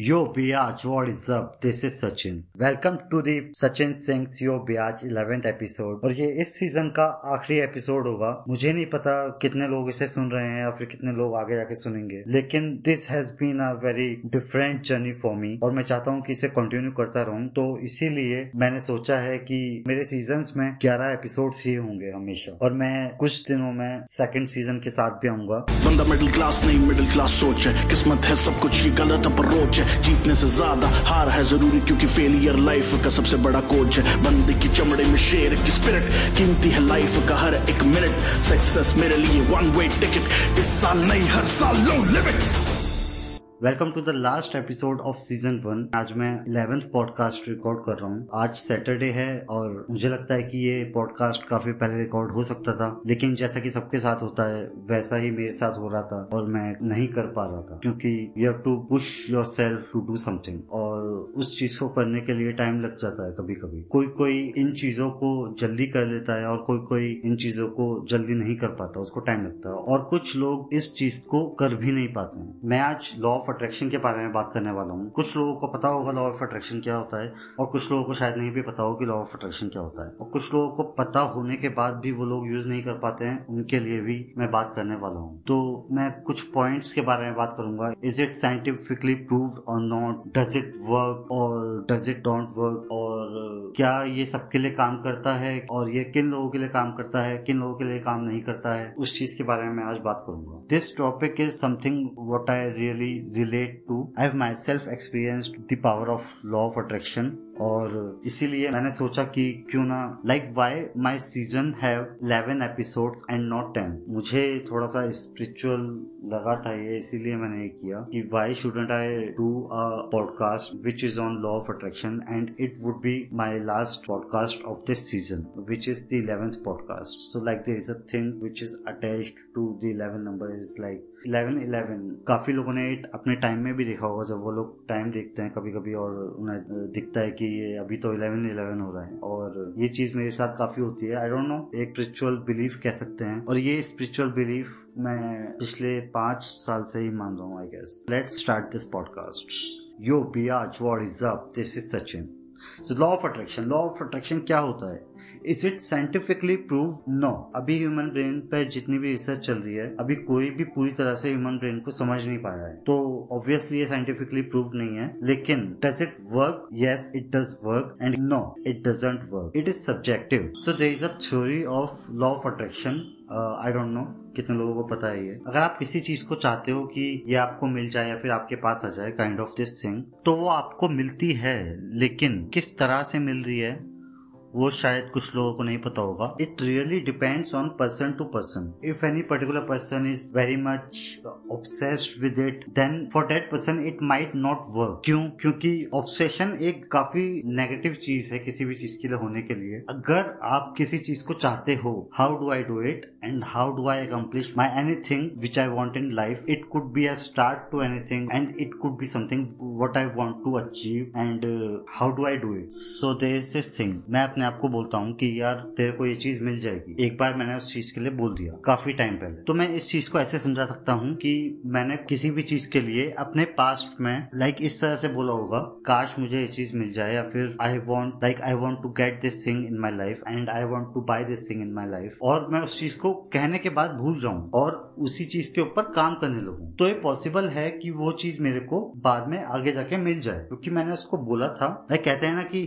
Yo Biaj, what is up? This is Sachin. Welcome to the Sachin Singh's Yo Biaj 11th episode. और ये इस season का आखिरी episode होगा। मुझे नहीं पता कितने लोग इसे सुन रहे हैं या फिर कितने लोग आगे जाके सुनेंगे। लेकिन this has been a very different journey for me और मैं चाहता हूँ कि इसे कंटिन्यू करता रहूँ। तो इसीलिए मैंने सोचा है कि मेरे सीज़न में ग्यारह एपिसोड ही होंगे हमेशा। और मैं कुछ दिनों में सेकेंड सीज़न के साथ भी आऊँगा। बंदा मिडिल क्लास नहीं मिडिल क्लास सोच है। किस्मत है सब कुछ ये गलत अप्रोच है। जीतने से ज़्यादा, हार है ज़रूरी क्योंकि फेलियर लाइफ का सबसे बड़ा कोच है। बंदी की चमड़े में शेर की स्पिरिट कीमती है लाइफ का हर एक मिनट सक्सेस मेरे लिए वन वे टिकट इस साल नहीं, हर साल low limit welcome to the last episode of season one आज मैं इलेवेंथ पॉडकास्ट रिकॉर्ड कर रहा हूँ। आज सैटरडे है और मुझे लगता है कि ये पॉडकास्ट काफ़ी पहले रिकॉर्ड हो सकता था। लेकिन जैसा कि सबके साथ होता है, वैसा ही मेरे साथ हो रहा था और मैं नहीं कर पा रहा था। क्योंकि you have to push yourself to do something और उस चीज़ को करने के लिए टाइम लग जाता है कभी कभी कोई कोई इन चीज़ों को जल्दी कर लेता है और कोई कोई इन चीज़ों को जल्दी नहीं कर पाता, उसको टाइम लगता है। और कुछ लोग इस चीज़ को कर भी नहीं पाते मैं आज लॉ अट्रैक्शन के बारे में बात करने वाला हूँ। कुछ लोगों को पता होगा लॉ ऑफ़ अट्रैक्शन क्या होता है, और कुछ लोगों को शायद नहीं भी पता हो कि लॉ ऑफ़ अट्रैक्शन क्या होता है। और कुछ लोगों को पता होने के बाद भी वो लोग यूज़ नहीं कर पाते हैं, उनके लिए भी मैं बात करने वाला हूँ। तो मैं कुछ पॉइंट्स के बारे में बात करूँगा। Is it scientifically prove or not does it work or does it don't work और क्या ये सबके लिए काम करता है, और ये किन लोगों के लिए काम करता है, किन लोगों के लिए काम नहीं करता है, उस चीज़ के बारे में मैं आज बात करूँगा। This topic is something what I really relate to. I have myself experienced the power of law of attraction और इसीलिए मैंने सोचा कि क्यों ना like why my season have eleven episodes and not ten मुझे थोड़ा सा स्पिरिचुअल लगा था ये, इसीलिए मैंने ये किया कि why shouldn't I do a podcast which is on law of attraction and it would be my last podcast of this season which is the eleventh podcast so like there is a thing which is attached to the eleven number is like eleven eleven काफ़ी लोगों ने अपने time में भी देखा होगा, जब वो लोग टाइम देखते हैं कभी कभी और उन्हें दिखता है कि ये अभी तो इलेवन इलेवन हो रहा है। और ये चीज़ मेरे साथ काफ़ी होती है। आई डोंट नो एक स्पिरिचुअल बिलीफ कह सकते हैं। और ये स्पिरिचुअल बिलीफ मैं पिछले पाँच साल से ही मान रहा हूँ I guess let's start this podcast yo B आज what is up this is Sachin so law of attraction law of attraction क्या होता है? Is it scientifically prove no अभी ह्यूमन ब्रेन पे जितनी भी रिसर्च चल रही है, अभी कोई भी पूरी तरह से ह्यूमन ब्रेन को समझ नहीं पाया है। तो ऑब्वियसली ये साइंटिफिकली प्रूव नहीं है, लेकिन does it work yes it does work and no it doesn't work it is subjective so there is a theory of law of attraction I don't know कितने लोगों को पता है ये? अगर आप किसी चीज़ को चाहते हो कि ये आपको मिल जाए या फिर आपके पास आ जाए काइंड ऑफ़ दिस थिंग तो वो आपको मिलती है, लेकिन किस तरह से मिल रही है वो शायद कुछ लोगों को नहीं पता होगा। It really depends on person to person if any particular person is very much obsessed with it then for that person it might not work क्यों? क्योंकि ऑब्सेशन एक काफ़ी नेगेटिव चीज़ है किसी भी चीज़ के लिए होने के लिए। अगर आप किसी चीज़ को चाहते हो how do I do it and how do I accomplish my anything which I want in life it could be a start to anything and it could be something what I want to achieve and how do I do it so there is thing मैं अपने अपने आप को बोलता हूँ कि यार, तेरे को ये चीज़ मिल जाएगी। एक बार मैंने उस चीज़ के लिए बोल दिया, काफ़ी टाइम पहले। तो मैं इस चीज़ को ऐसे समझा सकता हूँ कि मैंने किसी भी चीज़ के लिए अपने पास्ट में लाइक इस तरह से बोला होगा, काश मुझे ये चीज़ मिल जाए या फिर I want like I want to get this thing in my life and I want to buy this thing in my life और मैं उस चीज़ को कहने के बाद भूल जाऊँ और उसी चीज़ के ऊपर काम करने लगूं। तो ये पॉसिबल है कि वो चीज़ मेरे को बाद में आगे जाके मिल जाए, क्योंकि मैंने उसको बोला था। कहते हैं ना कि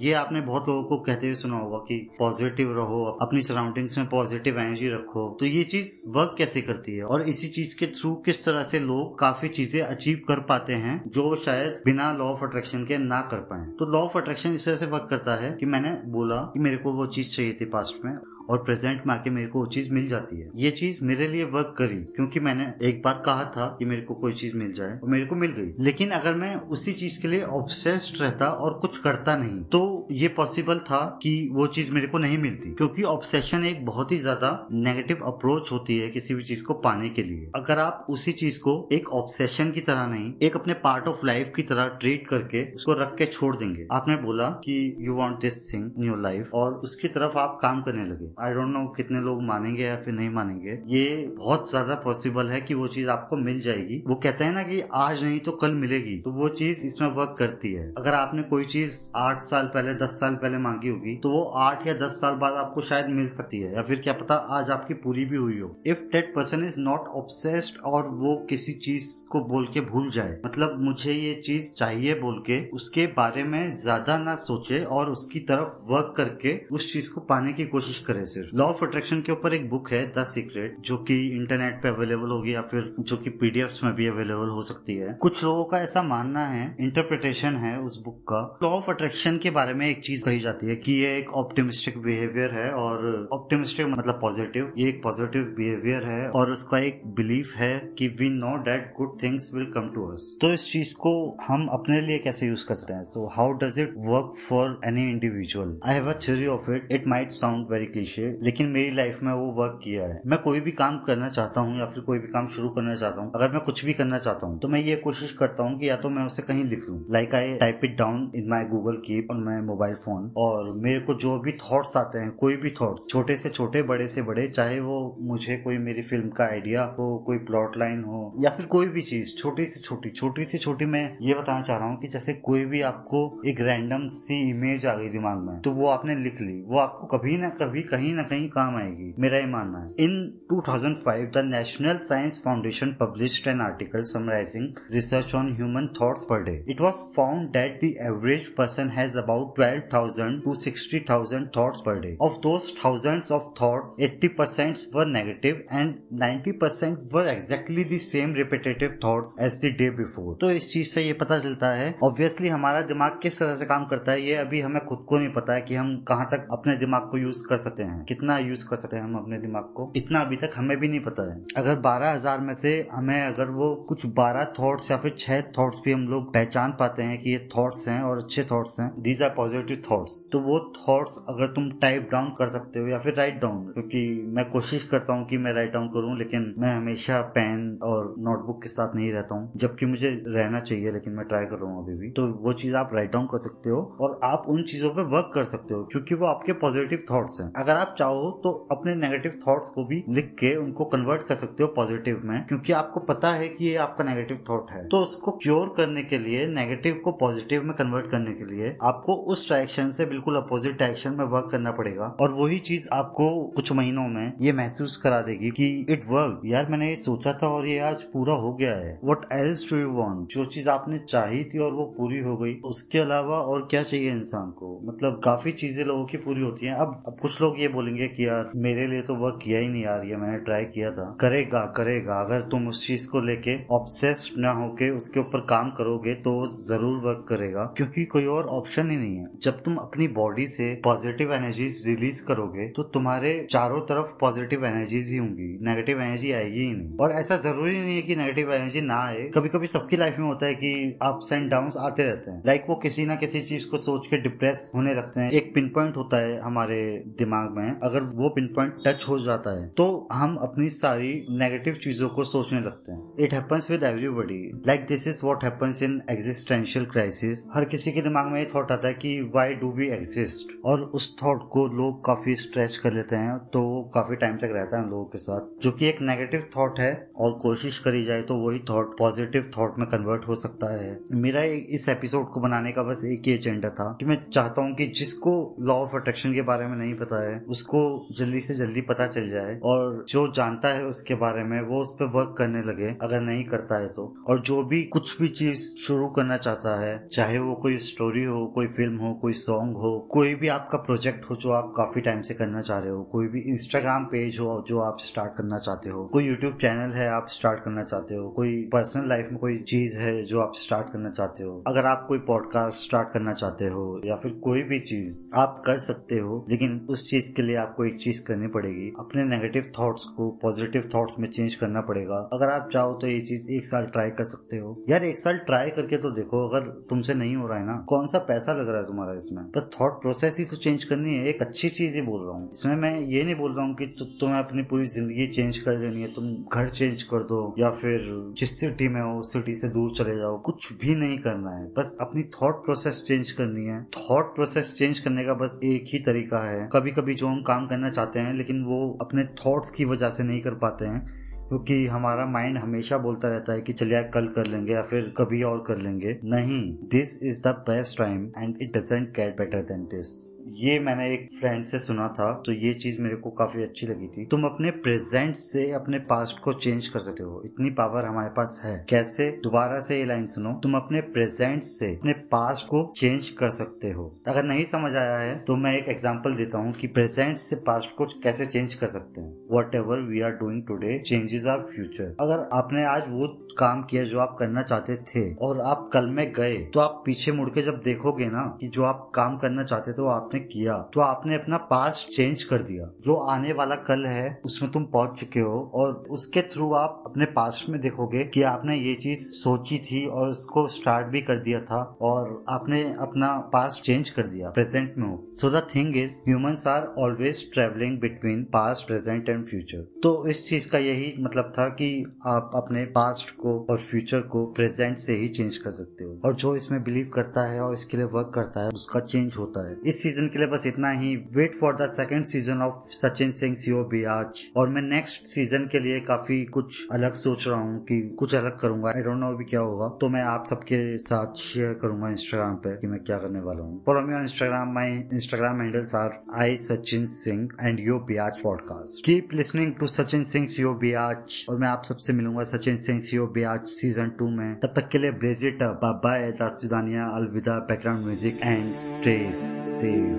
ये आपने बहुत लोगों को कहते हुए सुना होगा कि पॉजिटिव रहो, अपनी सराउंडिंग्स में पॉजिटिव एनर्जी रखो। तो ये चीज़ वर्क कैसे करती है? और इसी चीज़ के थ्रू किस तरह से लोग काफ़ी चीज़ें अचीव कर पाते हैं, जो शायद बिना लॉ ऑफ़ अट्रैक्शन के ना कर पाए। तो लॉ ऑफ़ अट्रैक्शन इस तरह से वर्क करता है कि मैंने बोला कि मेरे को वो चीज़ चाहिए थी पास्ट में। और प्रेजेंट में आके मेरे को वो चीज़ मिल जाती है। ये चीज़ मेरे लिए वर्क करी, क्योंकि मैंने एक बार कहा था कि मेरे को कोई चीज़ मिल जाए और मेरे को मिल गई। लेकिन अगर मैं उसी चीज़ के लिए ऑब्सेस्ड रहता और कुछ करता नहीं तो ये पॉसिबल था कि वो चीज़ मेरे को नहीं मिलती, क्योंकि ऑब्सेशन एक बहुत ही ज़्यादा नेगेटिव अप्रोच होती है किसी भी चीज़ को पाने के लिए। अगर आप उसी चीज़ को एक ऑब्सेशन की तरह नहीं, एक अपने पार्ट ऑफ़ लाइफ की तरह ट्रीट करके उसको रख के छोड़ देंगे। आपने बोला कि you want this thing in your life और उसकी तरफ़ आप काम करने लगे। आई डोंट नो कितने लोग मानेंगे या फिर नहीं मानेंगे। ये बहुत ज़्यादा पॉसिबल है कि वो चीज़ आपको मिल जाएगी। वो कहते हैं ना कि आज नहीं तो कल मिलेगी। तो वो चीज़ इसमें वर्क करती है। अगर आपने कोई चीज़ आठ साल पहले, दस साल पहले मांगी होगी तो वो आठ या दस साल बाद आपको शायद मिल सकती है। या फिर क्या पता आज आपकी पूरी भी हुई हो। If that person is not obsessed और वो किसी चीज़ को बोल के भूल जाए मतलब मुझे ये चीज़ चाहिए बोल के, उसके बारे में ज़्यादा ना सोचे और उसकी तरफ़ वर्क करके उस चीज़ को पाने की कोशिश करे। सिर्फ़। लॉ ऑफ़ अट्रैक्शन के ऊपर एक बुक है द सीक्रेट जो कि इंटरनेट पे अवेलेबल होगी या फिर जो कि पीडीएफ में भी अवेलेबल हो सकती है। कुछ लोगों का ऐसा मानना है इंटरप्रिटेशन है उस बुक का। लॉ ऑफ़ अट्रैक्शन के बारे में एक चीज़ कही जाती है कि ये एक ऑप्टिमिस्टिक बिहेवियर है और ऑप्टिमिस्टिक मतलब पॉजिटिव ये एक पॉजिटिव बिहेवियर है और उसका एक बिलीफ है कि we know that good things will come to us तो इस चीज़ को हम अपने लिए कैसे यूज़ कर सकते हैं? So how does it work for any individual I have a theory of it it might sound very cliche लेकिन मेरी लाइफ में वो वर्क किया है। मैं कोई भी काम करना चाहता हूँ या फिर कोई भी काम शुरू करना चाहता हूँ, अगर मैं कुछ भी करना चाहता हूँ तो मैं ये कोशिश करता हूँ कि या तो मैं उसे कहीं लिख लूँ। Like I type it down in my Google Keep my mobile phone और मेरे को जो भी थॉट्स आते हैं, कोई भी थॉट्स छोटे से छोटे, बड़े से बड़े, चाहे वो मुझे कोई मेरी फ़िल्म का आइडिया हो, कोई प्लॉट लाइन हो या फिर कोई भी चीज़, छोटी से छोटी छोटी से छोटी मैं ये बताना चाह रहा हूँ कि जैसे कोई भी आपको एक रैंडम सी इमेज आ गई दिमाग में तो वो आपने लिख ली, वो आपको कभी ना कभी कहीं ना कहीं काम आएगी, मेरा ये मानना है। In 2005 the National Science Foundation published an article summarising research on human thoughts per day it was found that the average person has about twelve thousand to sixty thousand thoughts per day of those thousands of thoughts 80% were negative and 90% were exactly the same repetitive thoughts as the day before. तो इस चीज़ से ये पता चलता है obviously हमारा दिमाग किस तरह से काम करता है, ये अभी हमें खुद को नहीं पता है कि हम कहाँ तक अपने दिमाग को यूज़ कर सकते हैं। कितना यूज़ कर सकते हैं हम अपने दिमाग को? इतना अभी तक हमें भी नहीं पता है। अगर बारह हज़ार में से हमें अगर वो कुछ बारह थॉट्स या फिर छह थॉट्स भी हम लोग पहचान पाते हैं कि ये थॉट्स हैं और अच्छे थॉट्स हैं दीज आर पॉजिटिव थॉट्स तो वो थॉट्स अगर तुम टाइप डाउन कर सकते हो या फिर राइट डाउन क्योंकि मैं कोशिश करता हूँ कि मैं राइट डाउन करूँ, लेकिन मैं हमेशा पेन और नोटबुक के साथ नहीं रहता हूँ, जबकि मुझे रहना चाहिए, लेकिन मैं ट्राई कर रहा हूँ अभी भी। तो वो चीज़ आप राइट डाउन कर सकते हो और आप उन चीज़ों पर वर्क कर सकते हो, क्योंकि वो आपके पॉजिटिव थॉट्स हैं। अगर आप चाहो तो अपने नेगेटिव थॉट्स को भी लिख के उनको कन्वर्ट कर सकते हो पॉजिटिव में, क्योंकि आपको पता है कि ये आपका नेगेटिव थॉट है। तो उसको क्योर करने के लिए नेगेटिव को पॉजिटिव में कन्वर्ट करने के लिए आपको उस डायरेक्शन से बिल्कुल अपोजिट डायरेक्शन में वर्क करना पड़ेगा, और वही चीज़ आपको कुछ महीनों में ये महसूस करा देगी कि इट वर्क यार मैंने ये सोचा था और ये आज पूरा हो गया है। What else do you want जो चीज़ आपने चाही थी और वो पूरी हो गई। उसके अलावा और क्या चाहिए इंसान को? मतलब काफ़ी चीज़ें लोगों की पूरी होती है। अब अब कुछ लोग ये बोलेंगे कि यार, मेरे लिए तो वर्क किया ही नहीं यार, ये मैंने ट्राई किया था। करेगा करेगा, अगर तुम उस चीज़ को लेके ऑब्सेस्ड ना होके उसके ऊपर काम करोगे तो ज़रूर वर्क करेगा, क्योंकि कोई और ऑप्शन ही नहीं है। जब तुम अपनी बॉडी से पॉजिटिव एनर्जीज रिलीज़ करोगे तो तुम्हारे चारों तरफ़ पॉजिटिव एनर्जीज ही होंगी नेगेटिव एनर्जी आएगी ही नहीं। और ऐसा ज़रूरी नहीं है कि नेगेटिव एनर्जी ना आए। कभी कभी सबकी लाइफ में होता है कि अप्स एंड डाउन आते रहते हैं। लाइक वो किसी ना किसी चीज़ को सोच के डिप्रेस होने लगते हैं। एक पिन पॉइंट होता है हमारे दिमाग में। अगर वो पिन पॉइंट टच हो जाता है तो हम अपनी सारी नेगेटिव चीज़ों को सोचने लगते हैं। It happens with everybody like this is what happens in existential crisis हर किसी के दिमाग में ये थॉट आता है कि वाई डू वी एग्जिस्ट और उस थॉट को लोग काफ़ी स्ट्रेच कर लेते हैं तो काफ़ी टाइम तक रहता है लोगों के साथ। जो कि एक नेगेटिव थॉट है, और कोशिश करी जाए तो वही थॉट पॉजिटिव थॉट में कन्वर्ट हो सकता है। मेरा इस एपिसोड को बनाने का बस एक ही एजेंडा था कि मैं चाहता हूँ कि जिसको लॉ ऑफ़ अट्रैक्शन के बारे में नहीं पता है उसको जल्दी से जल्दी पता चल जाए और जो जानता है उसके बारे में, वो उस पर वर्क करने लगे, अगर नहीं करता है तो। और जो भी कुछ भी चीज़ शुरू करना चाहता है, चाहे वो कोई स्टोरी हो, कोई फ़िल्म हो, कोई सॉन्ग हो, कोई भी आपका प्रोजेक्ट हो जो आप काफ़ी टाइम से करना चाह रहे हो, कोई भी इंस्टाग्राम पेज हो जो आप स्टार्ट करना चाहते हो, कोई यूट्यूब चैनल है आप स्टार्ट करना चाहते हो, कोई पर्सनल लाइफ में कोई चीज़ है जो आप स्टार्ट करना चाहते हो, अगर आप कोई पॉडकास्ट स्टार्ट करना चाहते हो, या फिर कोई भी चीज़ आप कर सकते हो, लेकिन उस चीज़ के लिए आपको एक चीज़ करनी पड़ेगी। अपने नेगेटिव थॉट्स को पॉजिटिव थॉट्स में चेंज करना पड़ेगा। अगर आप चाहो तो ये चीज़ एक साल ट्राई कर सकते हो। यार एक साल ट्राई करके तो देखो, अगर तुमसे नहीं हो रहा है ना कौन सा पैसा लग रहा है तुम्हारा इसमें? बस थॉट प्रोसेस ही तो चेंज करनी है। एक अच्छी चीज़ ही बोल रहा हूँ। इसमें मैं ये नहीं बोल रहा हूँ कि तुम्हें अपनी पूरी ज़िंदगी चेंज कर देनी है। तुम घर चेंज कर दो, या फिर जिस सिटी में हो उस सिटी से दूर चले जाओ। कुछ भी नहीं करना है। बस अपनी थॉट प्रोसेस चेंज करनी है। थॉट प्रोसेस चेंज करने का बस एक ही तरीका है। कभी कभी जो हम काम करना चाहते हैं, लेकिन वो अपने थॉट्स की वजह से नहीं कर पाते हैं, क्योंकि हमारा माइंड हमेशा बोलता रहता है कि चलिए कल कर लेंगे या फिर कभी और कर लेंगे। नहीं this is the best time and it doesn't get better than this ये मैंने एक फ्रेंड से सुना था तो ये चीज़ मेरे को काफ़ी अच्छी लगी थी। तुम अपने प्रेजेंट से अपने पास्ट को चेंज कर सकते हो। इतनी पावर हमारे पास है। कैसे? दोबारा से ये लाइन सुनो। तुम अपने प्रेजेंट से अपने पास्ट को चेंज कर सकते हो। अगर नहीं समझ आया है तो मैं एक एग्ज़ाम्पल देता हूँ की प्रेजेंट से पास्ट को कैसे चेंज कर सकते हैं। Whatever we are doing today changes our future अगर आपने आज वो काम किया जो आप करना चाहते थे और आप कल में गए तो आप पीछे मुड़ के जब देखोगे ना कि जो आप काम करना चाहते थे वो आपने किया तो आपने अपना पास्ट चेंज कर दिया। जो आने वाला कल है, उसमें तुम पहुँच चुके हो और उसके थ्रू आप अपने पास्ट में देखोगे कि आपने ये चीज़ सोची थी और उसको स्टार्ट भी कर दिया था और आपने अपना पास्ट चेंज कर दिया प्रेजेंट में हो। So the thing is humans are always travelling between past present and future तो इस चीज़ का यही मतलब था कि आप अपने पास्ट को और फ्यूचर को प्रेजेंट से ही चेंज कर सकते हो। और जो इसमें बिलीव करता है और इसके लिए वर्क करता है, उसका चेंज होता है। इस सीज़न के लिए बस इतना ही। Wait for the second season of Sachin Singh CO B आज। और मैं नेक्स्ट सीज़न के लिए काफ़ी कुछ अलग सोच रहा हूँ कि कुछ अलग करूँगा। आई डोंट नो अभी क्या होगा। तो मैं आप सबके साथ शेयर करूँगा इंस्टाग्राम पे कि मैं क्या करने वाला हूँ। Follow me on Instagram my Instagram handles are I Sachin Singh and yo bias podcast keep listening to Sachin Singh CO bias और मैं आप सबसे मिलूँगा सचिन सिंह सीओ आज सीज़न टू में। तब तक के लिए ब्रेजिट बाय दास्तानिया अलविदा। Background music and stay safe